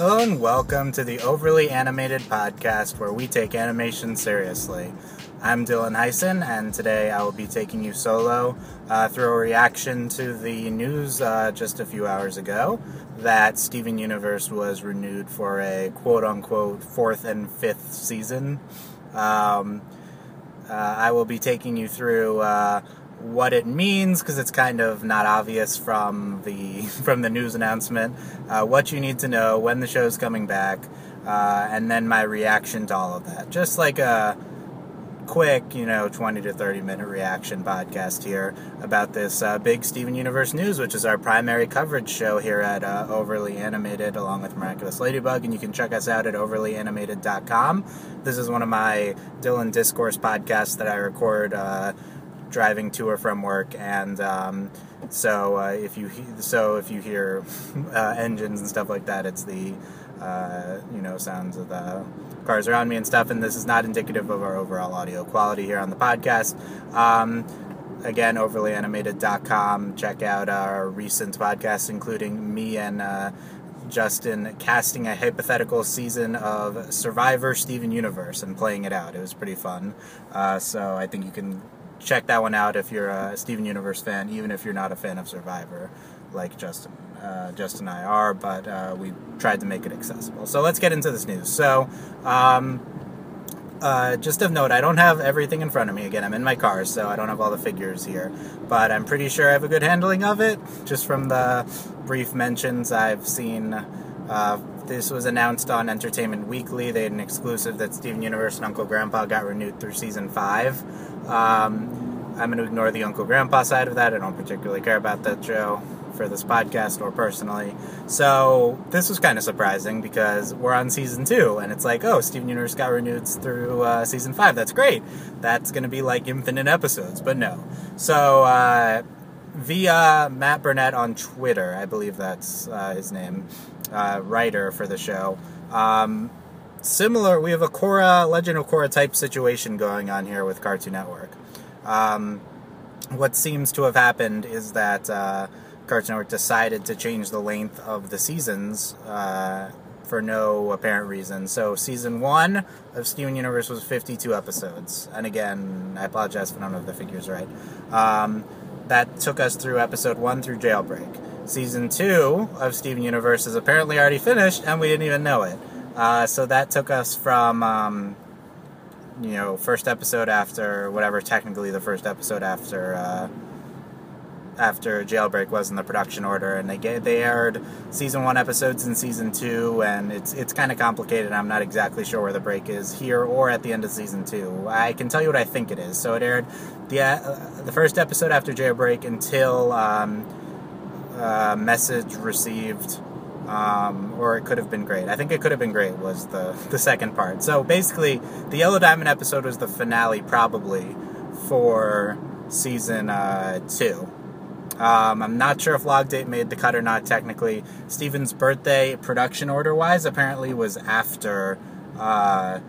Hello and welcome to the Overly Animated Podcast where we take animation seriously. I'm Dylan Heisen, and today I will be taking you solo uh, through a reaction to the news uh, just a few hours ago that Steven Universe was renewed for a quote unquote fourth and fifth season. Um, uh, I will be taking you through uh, what it means because it's kind of not obvious from the from the news announcement. Uh, what you need to know when the show's coming back, uh, and then my reaction to all of that. Just like a quick, you know, 20 to 30 minute reaction podcast here about this uh, big Steven Universe news, which is our primary coverage show here at uh, Overly Animated, along with Miraculous Ladybug. And you can check us out at overlyanimated.com. This is one of my Dylan Discourse podcasts that I record uh, driving to or from work, and um, so uh, if you so if you hear uh, engines and stuff like that, it's the uh, you know sounds of the cars around me and stuff. And this is not indicative of our overall audio quality here on the podcast. Um, again, overlyanimated.com. Check out our recent podcasts, including me and uh, Justin casting a hypothetical season of Survivor Steven Universe and playing it out. It was pretty fun. Uh, so I think you can check that one out if you're a Steven Universe fan, even if you're not a fan of Survivor, like Justin. Uh, Justin and I are, but uh, we tried to make it accessible. So let's get into this news. So, um, uh, just of note, I don't have everything in front of me. Again, I'm in my car, so I don't have all the figures here. But I'm pretty sure I have a good handling of it, just from the brief mentions I've seen. Uh, this was announced on Entertainment Weekly. They had an exclusive that Steven Universe and Uncle Grandpa got renewed through season five. Um, I'm going to ignore the Uncle Grandpa side of that. I don't particularly care about that show for this podcast or personally. So this was kind of surprising because we're on season two, and it's like, oh, Steven Universe got renewed through uh, season five. That's great. That's going to be like infinite episodes, but no. So uh, via Matt Burnett on Twitter, I believe that's uh, his name, uh, writer for the show. Um, similar, we have a Korra, Legend of Korra type situation going on here with Cartoon Network. Um, what seems to have happened is that uh, Cartoon Network decided to change the length of the seasons uh, for no apparent reason. So, season one of Steven Universe was 52 episodes. And again, I apologize if I don't have the figures right. Um, that took us through episode one through Jailbreak. Season two of Steven Universe is apparently already finished, and we didn't even know it. Uh, so that took us from, um, you know, first episode after whatever technically the first episode after uh, after Jailbreak was in the production order, and they get, they aired season one episodes in season two, and it's it's kind of complicated. I'm not exactly sure where the break is here or at the end of season two. I can tell you what I think it is. So it aired the uh, the first episode after Jailbreak until um, uh, message received um, or it could have been great. I think it could have been great was the the second part. So basically, the Yellow Diamond episode was the finale, probably for season uh, two. Um, I'm not sure if Log Date made the cut or not. Technically, Steven's birthday, production order wise, apparently was after uh,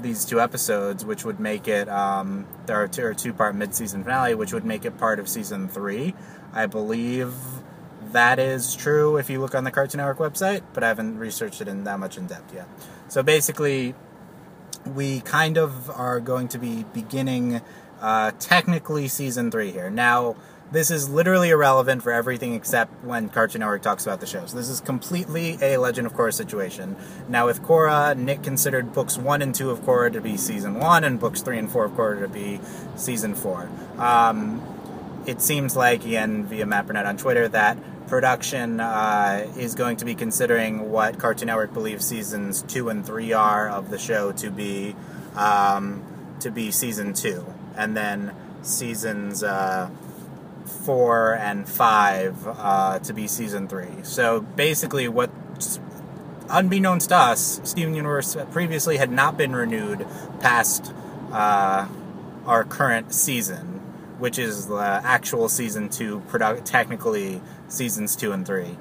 these two episodes, which would make it um, there are two, two part mid season finale, which would make it part of season three. I believe that is true if you look on the Cartoon Network website, but I haven't researched it in that much in depth yet. So basically, we kind of are going to be beginning uh, technically season three here. Now, this is literally irrelevant for everything except when Cartoon Network talks about the show. So this is completely a Legend of Korra situation. Now with Korra, Nick considered books one and two of Korra to be season one, and books three and four of Korra to be season four. Um, it seems like, again, via Matt Burnett on Twitter, that production uh, is going to be considering what Cartoon Network believes seasons two and three are of the show to be um, to be season two, and then seasons uh, four and five uh, to be season three. So basically, what unbeknownst to us, Steven Universe previously had not been renewed past uh, our current season which is the actual season two, product, technically seasons two and three.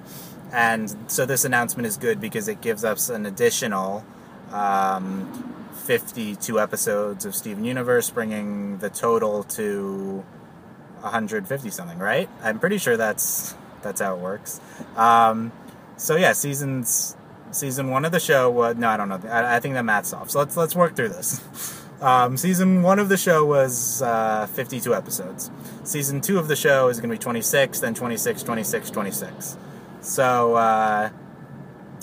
And so this announcement is good because it gives us an additional um, 52 episodes of Steven Universe, bringing the total to 150 something, right? I'm pretty sure that's that's how it works. Um, so yeah, seasons season one of the show was no, I don't know. I, I think that math's off. So let's let's work through this. Um, season one of the show was uh, 52 episodes. Season two of the show is going to be 26, then 26, 26, 26. So, uh,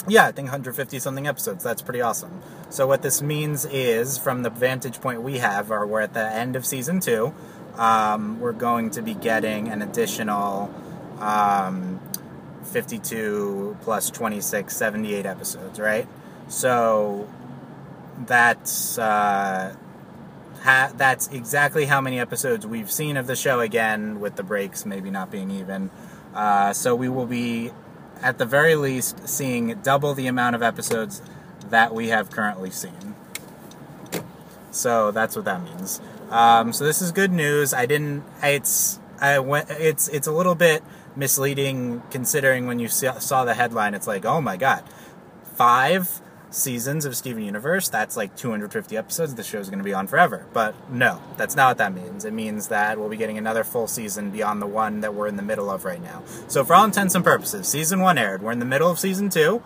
yeah, I think 150 something episodes. That's pretty awesome. So, what this means is, from the vantage point we have, or we're at the end of season two, um, we're going to be getting an additional um, 52 plus 26, 78 episodes, right? So, that's. Uh, ha- that's exactly how many episodes we've seen of the show again, with the breaks maybe not being even. Uh, so we will be, at the very least, seeing double the amount of episodes that we have currently seen. So that's what that means. Um, so this is good news. I didn't. It's I went. It's it's a little bit misleading considering when you saw the headline. It's like, oh my god, five seasons of Steven Universe, that's like 250 episodes. The show's going to be on forever. But no, that's not what that means. It means that we'll be getting another full season beyond the one that we're in the middle of right now. So, for all intents and purposes, season one aired. We're in the middle of season two,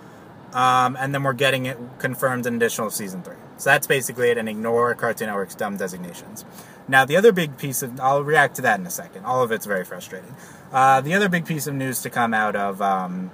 um, and then we're getting it confirmed in additional season three. So that's basically it. And ignore Cartoon Network's dumb designations. Now, the other big piece of I'll react to that in a second. All of it's very frustrating. Uh, the other big piece of news to come out of. Um,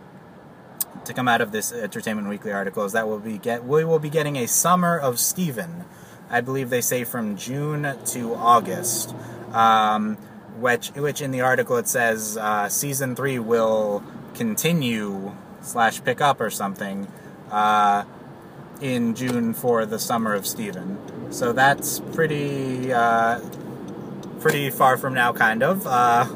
to come out of this Entertainment Weekly article is that we'll be get we will be getting a summer of Steven. I believe they say from June to August. Um, which which in the article it says uh, season three will continue slash pick up or something uh, in June for the summer of Steven. So that's pretty uh, pretty far from now, kind of. Uh,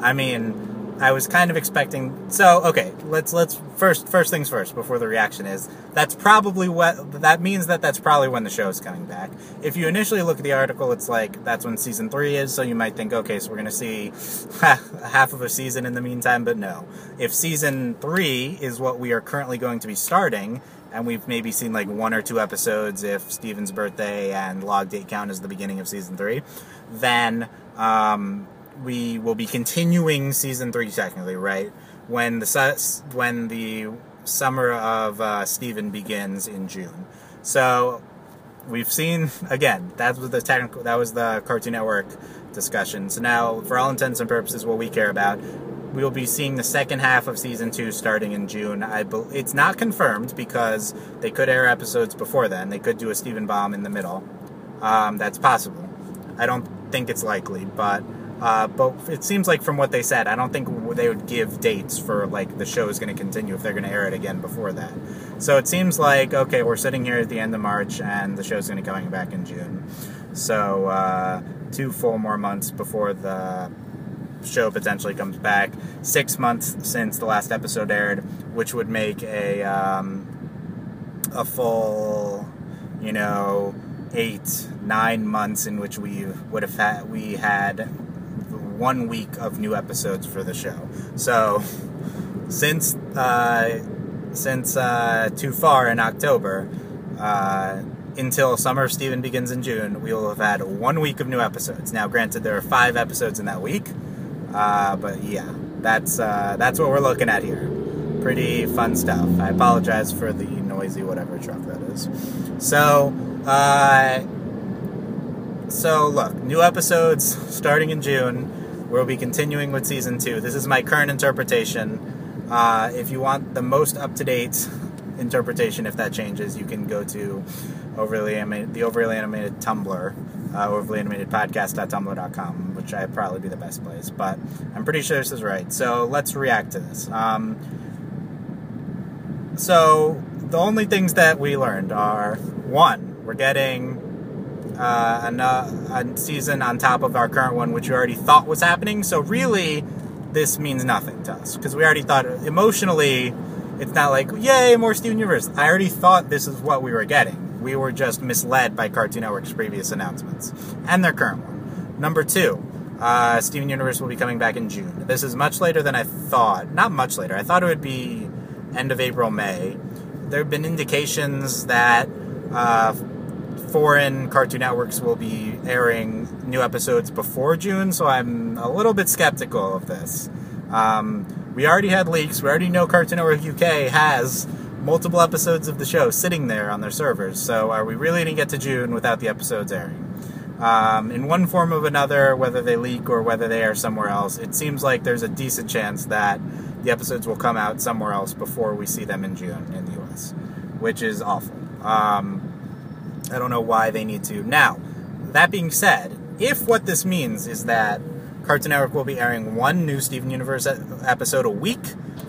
I mean I was kind of expecting. So okay, let's let's first first things first before the reaction is that's probably what that means that that's probably when the show is coming back. If you initially look at the article, it's like that's when season three is. So you might think, okay, so we're gonna see half of a season in the meantime. But no, if season three is what we are currently going to be starting, and we've maybe seen like one or two episodes if Steven's birthday and log date count is the beginning of season three, then. Um, we will be continuing season three technically, right? When the when the summer of uh, Steven begins in June. So we've seen again that was the technical that was the Cartoon Network discussion. So now, for all intents and purposes, what we care about, we will be seeing the second half of season two starting in June. I be, it's not confirmed because they could air episodes before then. They could do a Steven bomb in the middle. Um, that's possible. I don't think it's likely, but uh, but it seems like from what they said, I don't think they would give dates for like the show is going to continue if they're going to air it again before that. So it seems like okay, we're sitting here at the end of March and the show's going to be coming back in June. So uh, two full more months before the show potentially comes back. Six months since the last episode aired, which would make a um, a full, you know, eight nine months in which we would have had we had one week of new episodes for the show. So since uh, since uh, too far in October uh, until Summer of Steven begins in June, we will have had one week of new episodes. Now, granted, there are five episodes in that week, uh, but yeah, that's uh, that's what we're looking at here. Pretty fun stuff. I apologize for the noisy whatever truck that is. So. Uh, so look, new episodes starting in June. We'll be continuing with season two. This is my current interpretation. Uh, if you want the most up to date interpretation, if that changes, you can go to overly animated, the overly animated Tumblr, uh, overly animated podcast.tumblr.com, which I'd probably be the best place. But I'm pretty sure this is right. So let's react to this. Um, so the only things that we learned are one, we're getting uh, a, season on top of our current one, which we already thought was happening. So really, this means nothing to us because we already thought emotionally. It's not like yay more Steven Universe. I already thought this is what we were getting. We were just misled by Cartoon Network's previous announcements and their current one. Number two, uh, Steven Universe will be coming back in June. This is much later than I thought. Not much later. I thought it would be end of April, May. There have been indications that uh, foreign Cartoon Networks will be airing new episodes before June, so I'm a little bit skeptical of this. Um, we already had leaks. We already know Cartoon Network UK has multiple episodes of the show sitting there on their servers. So are we really going to get to June without the episodes airing? Um, in one form or another, whether they leak or whether they are somewhere else, it seems like there's a decent chance that the episodes will come out somewhere else before we see them in June in the US, which is awful. Um, I don't know why they need to. Now, that being said, if what this means is that Cartoon Network will be airing one new Steven Universe episode a week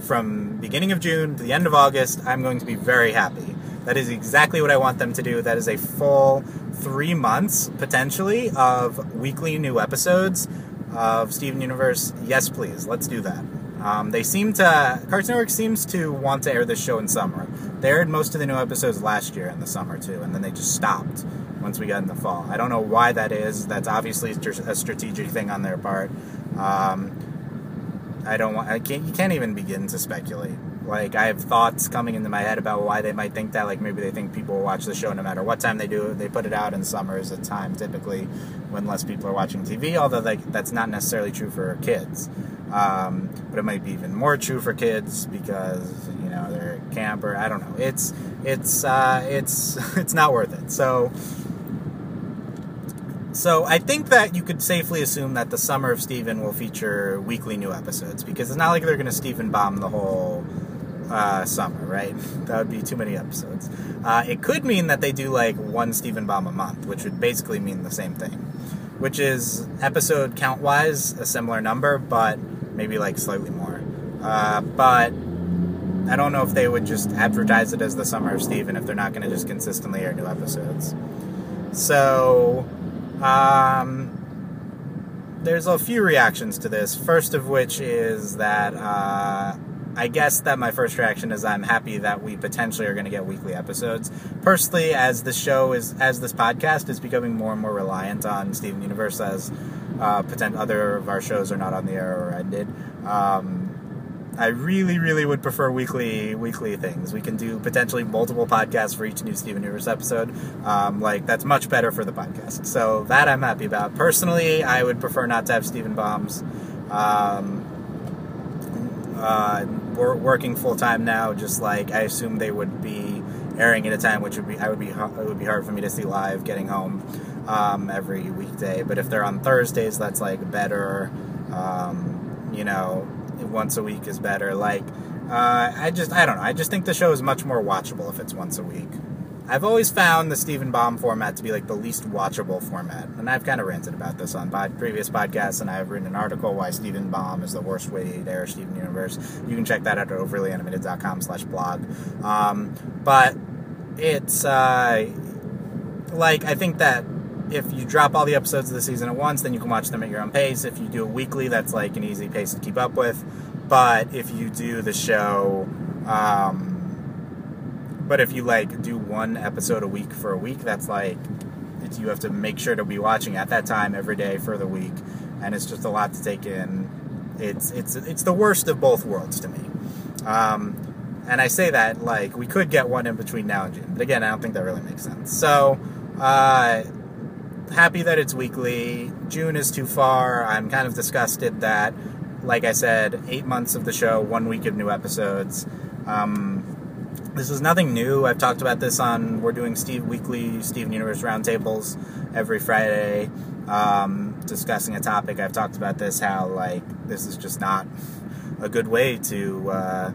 from beginning of June to the end of August, I'm going to be very happy. That is exactly what I want them to do. That is a full three months, potentially, of weekly new episodes of Steven Universe. Yes, please, let's do that. Um, they seem to, Cartoon Network seems to want to air this show in summer. They aired most of the new episodes last year in the summer, too, and then they just stopped once we got in the fall. I don't know why that is. That's obviously a strategic thing on their part. Um, I don't want. I can't. You can't even begin to speculate. Like I have thoughts coming into my head about why they might think that. Like maybe they think people will watch the show no matter what time they do. They put it out in summer is a time typically when less people are watching TV. Although like that's not necessarily true for kids. Um, but it might be even more true for kids because you know they're a camper. I don't know. It's it's uh, it's it's not worth it. So so I think that you could safely assume that the Summer of Steven will feature weekly new episodes because it's not like they're going to Steven bomb the whole uh, summer, right? That would be too many episodes. Uh, it could mean that they do like one Steven bomb a month, which would basically mean the same thing, which is episode count wise a similar number, but maybe like slightly more. Uh, but I don't know if they would just advertise it as the Summer of Steven if they're not going to just consistently air new episodes. So um, there's a few reactions to this. First of which is that uh, I guess that my first reaction is I'm happy that we potentially are going to get weekly episodes. Personally, as the show is, as this podcast is becoming more and more reliant on Steven Universe, as uh, potential other of our shows are not on the air or ended. Um, I really, really would prefer weekly weekly things. We can do potentially multiple podcasts for each new Steven Universe episode. Um, like that's much better for the podcast. So that I'm happy about. Personally, I would prefer not to have Steven bombs. Um, uh, we're working full time now. Just like I assume they would be airing at a time which would be I would be it would be hard for me to see live getting home um, every weekday. But if they're on Thursdays, that's like better. Um, you know, once a week is better. Like, uh, I just, I don't know. I just think the show is much more watchable if it's once a week. I've always found the Steven Bomb format to be like the least watchable format, and I've kind of ranted about this on pod- previous podcasts, and I've written an article why Steven Bomb is the worst way to air Steven Universe. You can check that out at overlyanimated.com slash blog. Um, but it's, uh, like, I think that if you drop all the episodes of the season at once, then you can watch them at your own pace. If you do it weekly, that's like an easy pace to keep up with. But if you do the show, um, but if you like do one episode a week for a week, that's like you have to make sure to be watching at that time every day for the week, and it's just a lot to take in. It's it's it's the worst of both worlds to me. Um, and I say that like we could get one in between now and June, but again, I don't think that really makes sense. So. Uh, happy that it's weekly. June is too far. I'm kind of disgusted that, like I said, eight months of the show, one week of new episodes. Um, this is nothing new. I've talked about this on. We're doing Steve weekly Steven Universe roundtables every Friday, um, discussing a topic. I've talked about this. How like this is just not a good way to uh,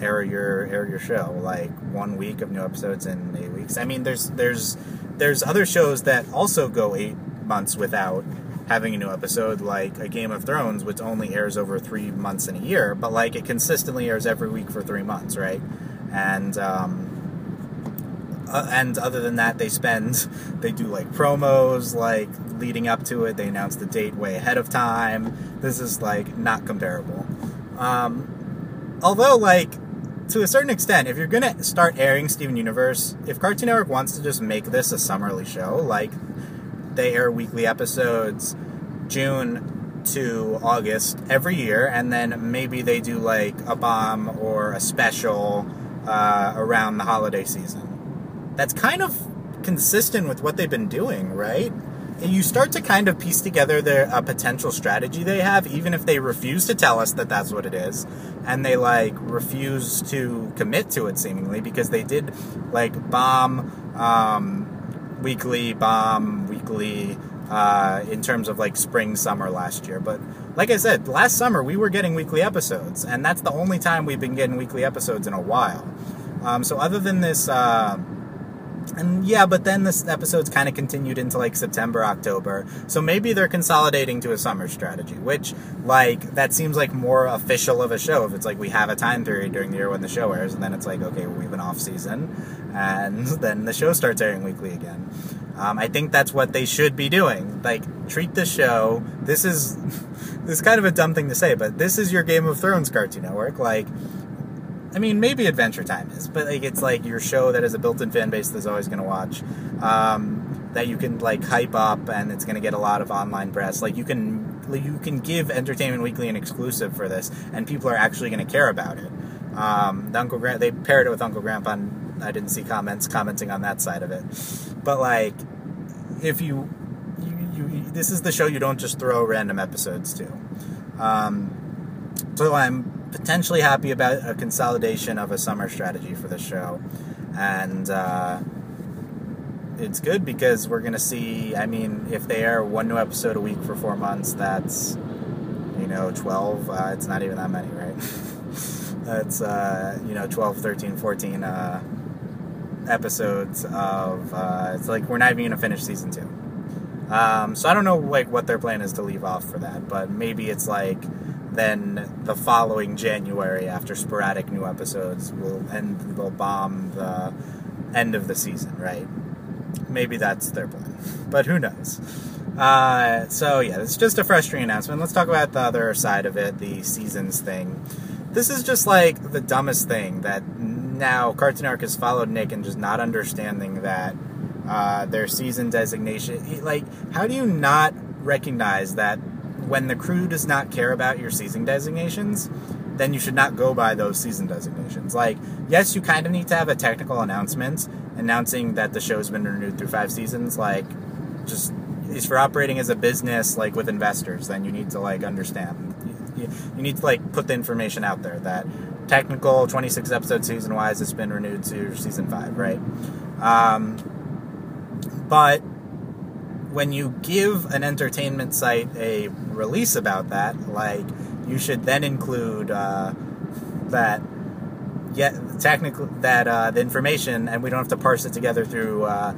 air your air your show. Like one week of new episodes in eight weeks. I mean, there's there's there's other shows that also go eight months without having a new episode, like a Game of Thrones, which only airs over three months in a year, but like it consistently airs every week for three months, right? And um, uh, and other than that, they spend they do like promos, like leading up to it. They announce the date way ahead of time. This is like not comparable. Um, although like to a certain extent, if you're gonna start airing Steven Universe, if Cartoon Network wants to just make this a summerly show, like they air weekly episodes June to August every year, and then maybe they do like a bomb or a special uh, around the holiday season. That's kind of consistent with what they've been doing, right? you start to kind of piece together their a potential strategy they have, even if they refuse to tell us that that's what it is, and they like refuse to commit to it seemingly because they did like bomb um, weekly, bomb weekly. Uh, in terms of like spring summer last year but like i said last summer we were getting weekly episodes and that's the only time we've been getting weekly episodes in a while um, so other than this uh, and yeah, but then this episode's kind of continued into like September, October. So maybe they're consolidating to a summer strategy, which like that seems like more official of a show. If it's like we have a time period during the year when the show airs, and then it's like okay, well, we have an off season, and then the show starts airing weekly again. Um, I think that's what they should be doing. Like treat the show. This is this is kind of a dumb thing to say, but this is your Game of Thrones Cartoon Network. Like I mean, maybe Adventure Time is, but like it's like your show that has a built-in fan base that's always going to watch. Um, that you can like hype up, and it's going to get a lot of online press. Like you can you can give Entertainment Weekly an exclusive for this, and people are actually going to care about it. Um, Uncle Grant they paired it with Uncle Grandpa. And I didn't see comments commenting on that side of it, but like if you, you, you this is the show you don't just throw random episodes to. Um, so I'm potentially happy about a consolidation of a summer strategy for the show. And uh, it's good because we're to see, I mean, if they air one new episode a week for four months, that's, you know, 12. Uh, it's not even that many, right? that's, uh, you know, 12, 13, 14 uh, episodes of, uh, it's like we're not even to finish season two. Um, so I don't know like what their plan is to leave off for that, but maybe it's like then the following January, after sporadic new episodes, will end. Will bomb the end of the season, right? Maybe that's their plan, but who knows? Uh, so yeah, it's just a frustrating announcement. Let's talk about the other side of it, the seasons thing. This is just like the dumbest thing that now Cartoon Network has followed Nick and just not understanding that uh, their season designation. Like, how do you not recognize that when the crew does not care about your season designations, then you should not go by those season designations. Like, yes, you kind of need to have a technical announcement announcing that the show's been renewed through five seasons. Like, just is for operating as a business, like with investors, then you need to like understand. You, you need to like put the information out there that technical 26 episode season wise it's been renewed to season five, right? Um, but when you give an entertainment site a release about that, like you should then include uh, that yet technically that uh, the information, and we don't have to parse it together through uh,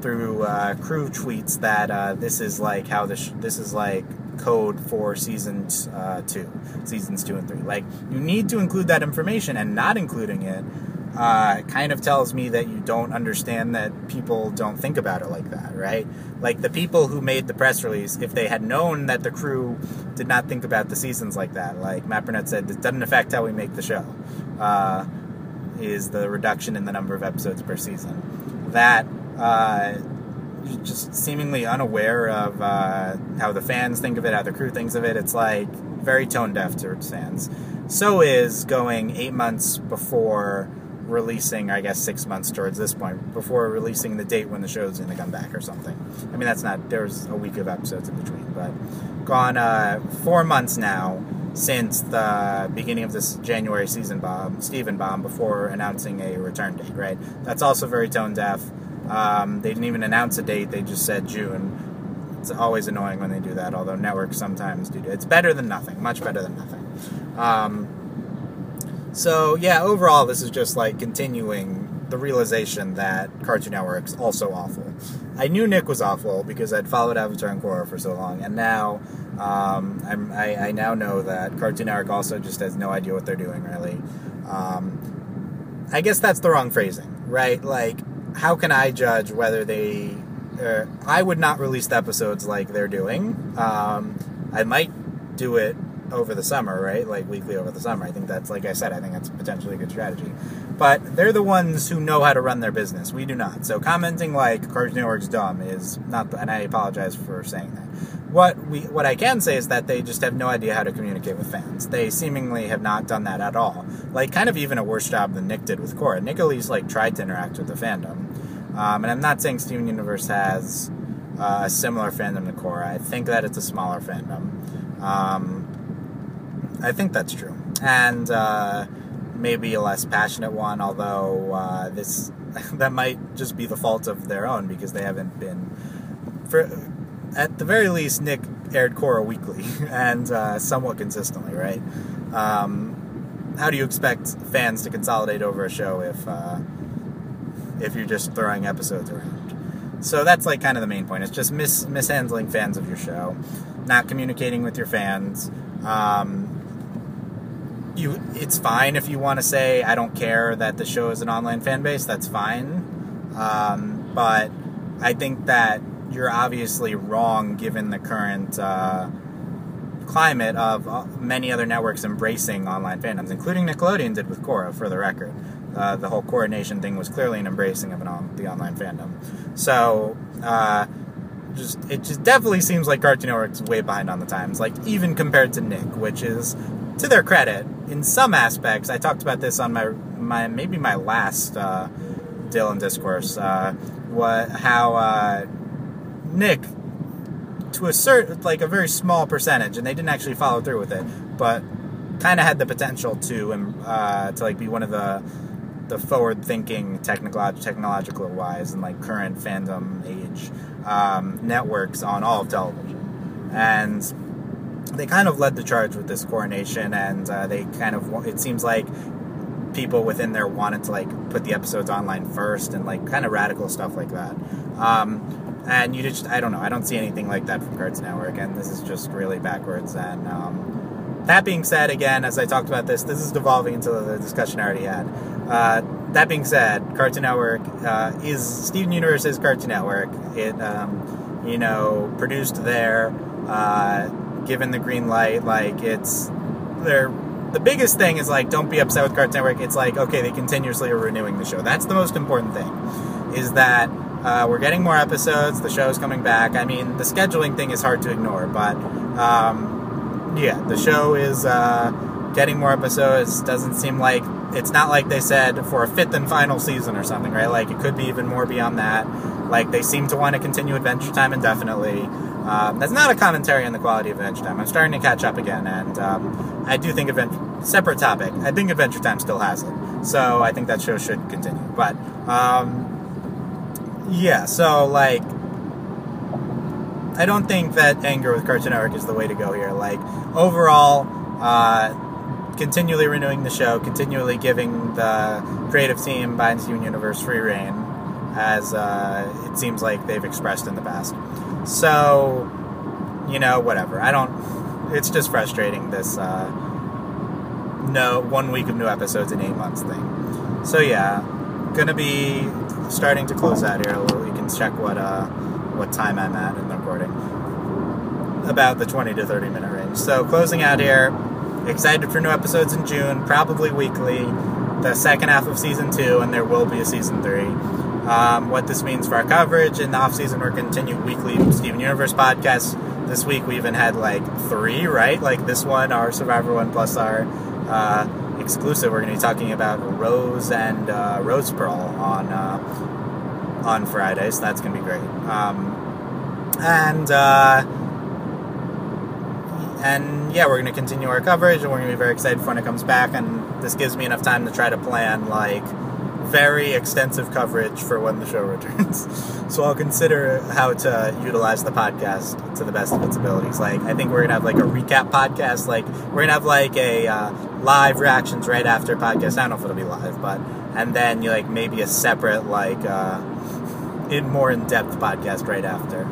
through uh, crew tweets that uh, this is like how this this is like code for seasons uh, two, seasons two and three. Like you need to include that information, and not including it uh, kind of tells me that you don't understand that people don't think about it like that, right? Like the people who made the press release, if they had known that the crew did not think about the seasons like that, like Matt Burnett said, it doesn't affect how we make the show, uh, is the reduction in the number of episodes per season. That, uh, just seemingly unaware of uh, how the fans think of it, how the crew thinks of it. It's like very tone deaf to fans. So is going eight months before releasing, I guess, six months towards this point before releasing the date when the show's going to come back or something. I mean, that's not, there's a week of episodes in between, but gone uh, four months now since the beginning of this January season bomb, Steven bomb, before announcing a return date, right? That's also very tone deaf. Um, they didn't even announce a date, they just said June. It's always annoying when they do that, although networks sometimes do. It's better than nothing, much better than nothing. Um, so yeah, overall, this is just like continuing the realization that Cartoon Network's also awful. I knew Nick was awful because I'd followed Avatar and Korra for so long, and now um, I, I now know that Cartoon Network also just has no idea what they're doing. Really, um, I guess that's the wrong phrasing, right? Like, how can I judge whether they? Uh, I would not release the episodes like they're doing. Um, I might do it over the summer, right? Like weekly over the summer. I think that's, like I said, I think that's potentially a good strategy. But they're the ones who know how to run their business. We do not. So commenting like Cartoon Network's dumb is not, and I apologize for saying that. What we, what I can say is that they just have no idea how to communicate with fans. They seemingly have not done that at all. Like, kind of even a worse job than Nick did with Korra. Nick at least like tried to interact with the fandom. Um, and I'm not saying Steven Universe has uh, a similar fandom to Korra. I think that it's a smaller fandom. Um, I think that's true, and uh, maybe a less passionate one. Although uh, this that might just be the fault of their own because they haven't been for at the very least Nick aired Korra weekly and uh, somewhat consistently, right? Um, how do you expect fans to consolidate over a show if uh, if you're just throwing episodes around? So that's like kind of the main point. It's just mis- mishandling fans of your show, not communicating with your fans. Um, you, it's fine if you want to say I don't care that the show is an online fan base. That's fine, um, but I think that you're obviously wrong given the current uh, climate of uh, many other networks embracing online fandoms, including Nickelodeon did with Korra, for the record. Uh, the whole Korra Nation thing was clearly an embracing of an on, the online fandom. So, uh, just it just definitely seems like Cartoon Network's way behind on the times, like even compared to Nick, which is to their credit in some aspects. I talked about this on my my maybe my last uh, Dylan discourse. Uh, what how uh, Nick to a certain like a very small percentage, and they didn't actually follow through with it, but kind of had the potential to um, uh, to like be one of the the forward thinking technolog- technological wise and like current fandom age um, networks on all of television. And they kind of led the charge with this Korra Nation and uh, they kind of it seems like people within there wanted to like put the episodes online first and like kind of radical stuff like that. Um, and you just i don't know i don't see anything like that from cartoon network and this is just really backwards and um, that being said again as i talked about this this is devolving into the discussion i already had uh, that being said cartoon network uh, is steven universe's cartoon network it um, you know produced there uh, given the green light like it's they're the biggest thing is like don't be upset with Cartoon Network. It's like okay, they continuously are renewing the show. That's the most important thing. Is that uh, we're getting more episodes. The show's coming back. I mean, the scheduling thing is hard to ignore, but um, yeah, the show is uh, getting more episodes. Doesn't seem like it's not like they said for a fifth and final season or something, right? Like it could be even more beyond that. Like they seem to want to continue Adventure Time indefinitely. Um, that's not a commentary on the quality of Adventure Time. I'm starting to catch up again, and um, I do think Adventure separate topic. I think Adventure Time still has it, so I think that show should continue. But um, yeah, so like, I don't think that anger with Cartoon Network is the way to go here. Like overall, uh, continually renewing the show, continually giving the creative team by Steven Universe free rein, as uh, it seems like they've expressed in the past. So, you know, whatever. I don't. It's just frustrating this uh, no one week of new episodes in eight months thing. So yeah, gonna be starting to close out here. You can check what uh, what time I'm at in the recording. About the 20 to 30 minute range. So closing out here. Excited for new episodes in June, probably weekly. The second half of season two, and there will be a season three. Um, what this means for our coverage in the off season, we're continuing weekly Steven Universe podcasts. This week we even had like three, right? Like this one, our Survivor one, plus our uh, exclusive. We're going to be talking about Rose and uh, Rose Pearl on uh, on Friday, so that's going to be great. Um, and uh, and yeah, we're going to continue our coverage, and we're going to be very excited for when it comes back. And this gives me enough time to try to plan like very extensive coverage for when the show returns. so I'll consider how to utilize the podcast to the best of its abilities. Like I think we're gonna have like a recap podcast. Like we're gonna have like a uh, live reactions right after podcast. I don't know if it'll be live, but and then you like maybe a separate like uh, in more in depth podcast right after.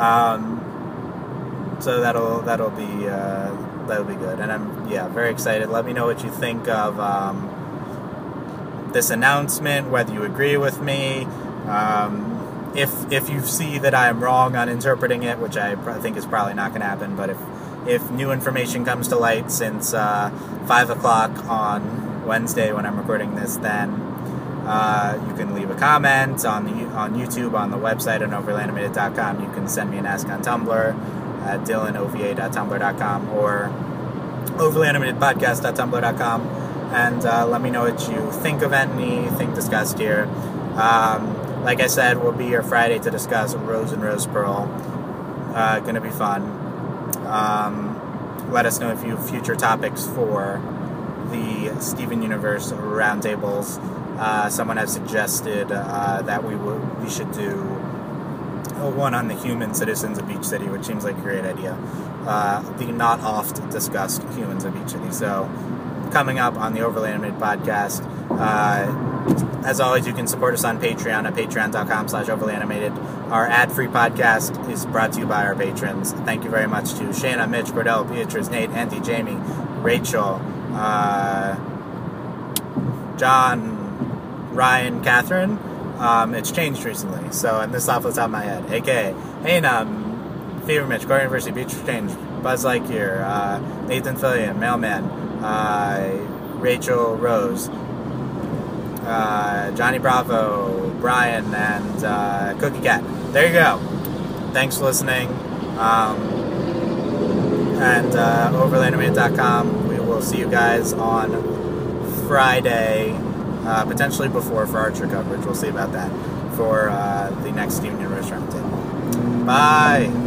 Um, so that'll that'll be uh, that'll be good, and I'm yeah very excited. Let me know what you think of. Um, this announcement, whether you agree with me, um, if if you see that I am wrong on interpreting it, which I think is probably not going to happen, but if if new information comes to light since uh, five o'clock on Wednesday when I'm recording this, then uh, you can leave a comment on the on YouTube, on the website at overlyanimated.com. You can send me an ask on Tumblr at dyllanova.tumblr.com or overlyanimatedpodcast.tumblr.com and uh, let me know what you think of anything discussed here. Um, like I said, we'll be here Friday to discuss Rose and Rose Pearl. Uh, gonna be fun. Um, let us know if you have future topics for the Steven Universe roundtables. Uh, someone has suggested uh, that we we should do one on the human citizens of Beach City, which seems like a great idea. Uh, the not oft discussed humans of Beach City. So, coming up on the Overly Animated podcast. As always, you can support us on Patreon at patreon.com slash overlyanimated. Our ad-free podcast is brought to you by our patrons. Thank you very much to Shayna, Mitch, Cordell, Beatrice, Nate, Andy, Jamie, Rachel, uh, John, Ryan, Catherine. Um, it's changed recently, so and this is off the top of my head. Hey, um, Fever Mitch, Core University, Beatrice Change, Buzz Lightyear, uh, Nathan Fillion, Mailman, uh, Rachel Rose, uh, Johnny Bravo, Brian, and uh, Cookie Cat. There you go. Thanks for listening. Um, and uh. We will see you guys on Friday, uh, potentially before for Archer coverage. We'll see about that for uh, the next Steven Universe Roundtable. Bye.